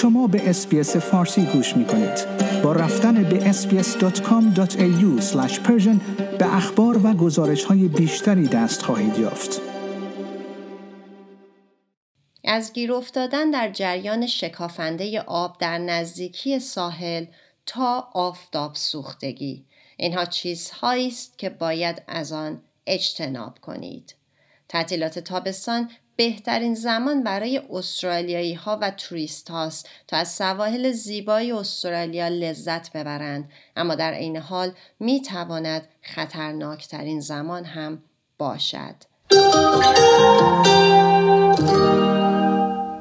شما به اسپیس فارسی گوش می کنید. با رفتن به sbs.com.au به اخبار و گزارش های بیشتری دست خواهید یافت. از گیر افتادن در جریان شکافنده آب در نزدیکی ساحل تا آفتاب سوختگی اینها چیزهایی است که باید از آن اجتناب کنید تعطیلات تابستان بهترین زمان برای استرالیایی ها و توریست هاست تا از سواحل زیبای استرالیا لذت ببرند اما در عین حال می تواند خطرناکترین زمان هم باشد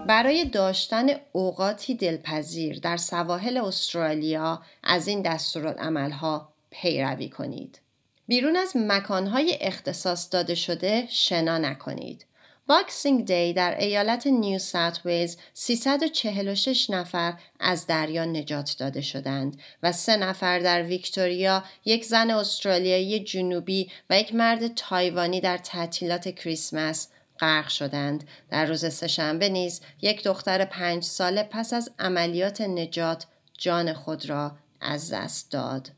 برای داشتن اوقاتی دلپذیر در سواحل استرالیا از این دستورالعملها پیروی کنید. بیرون از مکانهای اختصاص داده شده شنا نکنید. Boxing Day در ایالت نیو ساوت ویلز 346 نفر از دریا نجات داده شدند و سه نفر در ویکتوریا یک زن استرالیایی جنوبی و یک مرد تایوانی در تعطیلات کریسمس غرق شدند. در روز سهشنبه نیز یک دختر پنج ساله پس از عملیات نجات جان خود را از دست داد.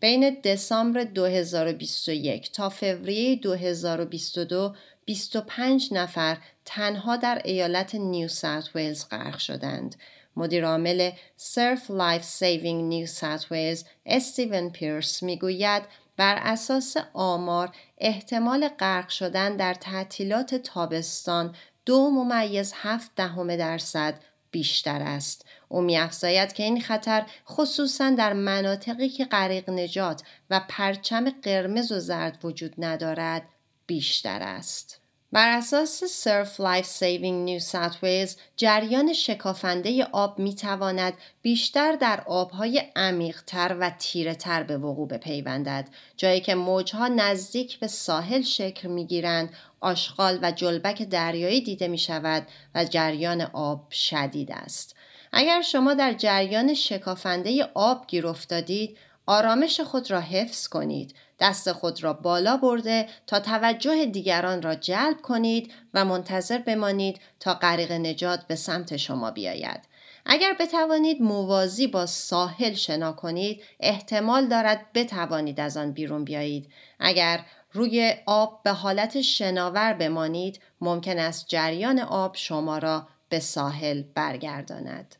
بین دسامبر 2021 تا فوریه 2022 25 نفر تنها در ایالت نیو ساوت ویلز غرق شدند. مدیر عامل Surf Life Saving نیو ساوت ویلز استیون پیرس می‌گوید بر اساس آمار احتمال غرق شدن در تعطیلات تابستان دو ممیز هفت دهم درصد بیشتر است. او میافزاید که این خطر خصوصا در مناطقی که غریق نجات و پرچم قرمز و زرد وجود ندارد بیشتر است. بر اساس Surf Life Saving نیو ساوت ویلز جریان شکافنده آب می تواند بیشتر در آبهای عمیقتر و تیره تر به وقوع بپیوندد جایی که موجها نزدیک به ساحل شکل می گیرند آشغال و جلبک دریایی دیده می شود و جریان آب شدید است اگر شما در جریان شکافنده آب گیر افتادید آرامش خود را حفظ کنید. دست خود را بالا برده تا توجه دیگران را جلب کنید و منتظر بمانید تا غریق نجات به سمت شما بیاید. اگر بتوانید موازی با ساحل شنا کنید احتمال دارد بتوانید از آن بیرون بیایید. اگر روی آب به حالت شناور بمانید ممکن است جریان آب شما را به ساحل برگرداند.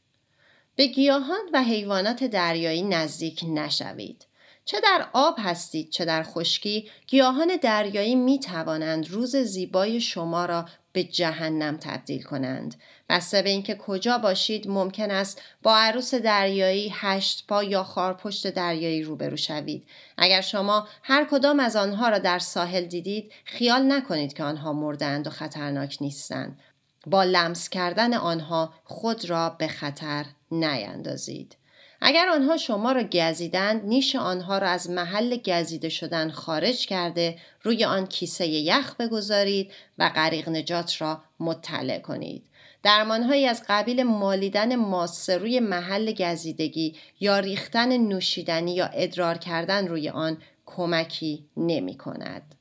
به گیاهان و حیوانات دریایی نزدیک نشوید. چه در آب هستید چه در خشکی گیاهان دریایی می توانند روز زیبای شما را به جهنم تبدیل کنند. بسته به اینکه کجا باشید ممکن است با عروس دریایی هشت پا یا خارپشت دریایی روبرو شوید. اگر شما هر کدام از آنها را در ساحل دیدید خیال نکنید که آنها مردند و خطرناک نیستند. با لمس کردن آنها خود را به خطر نیندازید اگر آنها شما را گزیدند نیش آنها را از محل گزیده شدن خارج کرده روی آن کیسه یخ بگذارید و غریق نجات را مطلع کنید درمانهایی از قبیل مالیدن ماسه روی محل گزیدگی یا ریختن نوشیدنی یا ادرار کردن روی آن کمکی نمی کند.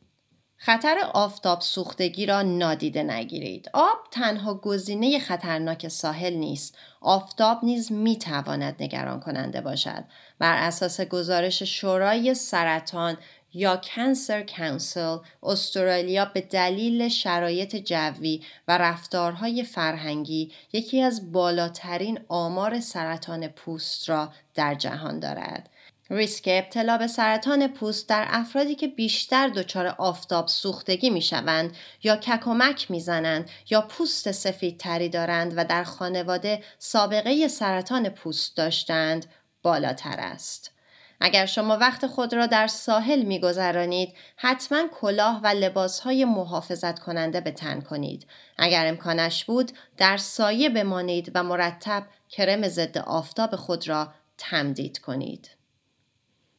خطر آفتاب سوختگی را نادیده نگیرید. آب تنها گزینه خطرناک ساحل نیست. آفتاب نیز می تواند نگران کننده باشد. بر اساس گزارش شورای سرطان یا کنسر کانسل استرالیا به دلیل شرایط جوی و رفتارهای فرهنگی یکی از بالاترین آمار سرطان پوست را در جهان دارد. ریسک ابتلا به سرطان پوست در افرادی که بیشتر دچار آفتاب سوختگی می شوند یا ککمک می زنند یا پوست سفید تری دارند و در خانواده سابقه سرطان پوست داشتند بالاتر است. اگر شما وقت خود را در ساحل می گذرانید، حتما کلاه و لباس های محافظت کننده به تن کنید. اگر امکانش بود، در سایه بمانید و مرتب کرم ضد آفتاب خود را تمدید کنید.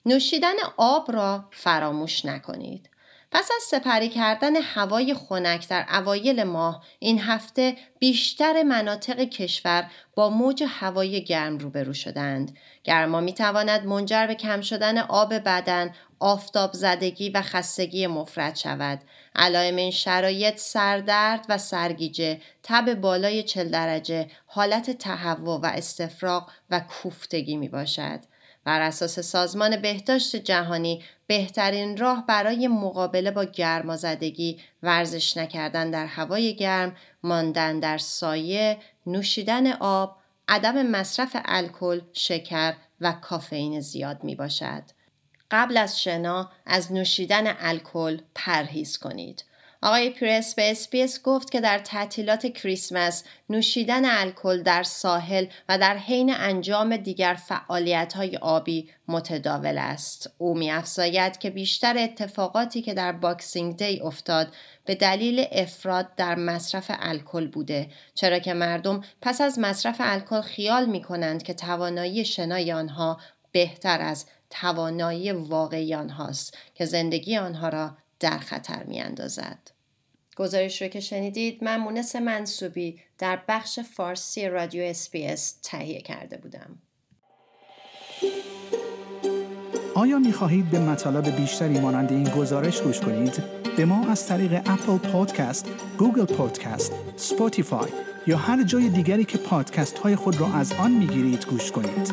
نوشیدن آب را فراموش نکنید. پس از سپری کردن هوای خنک در اوایل ماه این هفته بیشتر مناطق کشور با موج هوای گرم روبرو شدند. گرما می تواند منجر به کم شدن آب بدن، آفتاب زدگی و خستگی مفرد شود. علائم این شرایط سردرد و سرگیجه، تب بالای چل درجه، حالت تهوع و استفراغ و کوفتگی می باشد. بر اساس سازمان بهداشت جهانی بهترین راه برای مقابله با گرمازدگی ورزش نکردن در هوای گرم، ماندن در سایه، نوشیدن آب، عدم مصرف الکل، شکر و کافئین زیاد می باشد. قبل از شنا از نوشیدن الکل پرهیز کنید. آقای پیرس به SBS گفت که در تعطیلات کریسمس نوشیدن الکل در ساحل و در حین انجام دیگر فعالیت های آبی متداول است. او می افزاید که بیشتر اتفاقاتی که در Boxing Day افتاد به دلیل افراد در مصرف الکل بوده چرا که مردم پس از مصرف الکل خیال می کنند که توانایی شنای آنها بهتر از توانایی واقعی آنهاست که زندگی آنها را در خطر می اندازد. گزارش رو که شنیدید من مونس منصوبی در بخش فارسی رادیو اسپیس تهیه کرده بودم. آیا می خواهید به مطالب بیشتری مانند این گزارش گوش کنید؟ به ما از طریق Apple Podcast، Google Podcast، Spotify یا هر جای دیگری که پادکست های خود را از آن می گیرید گوش کنید.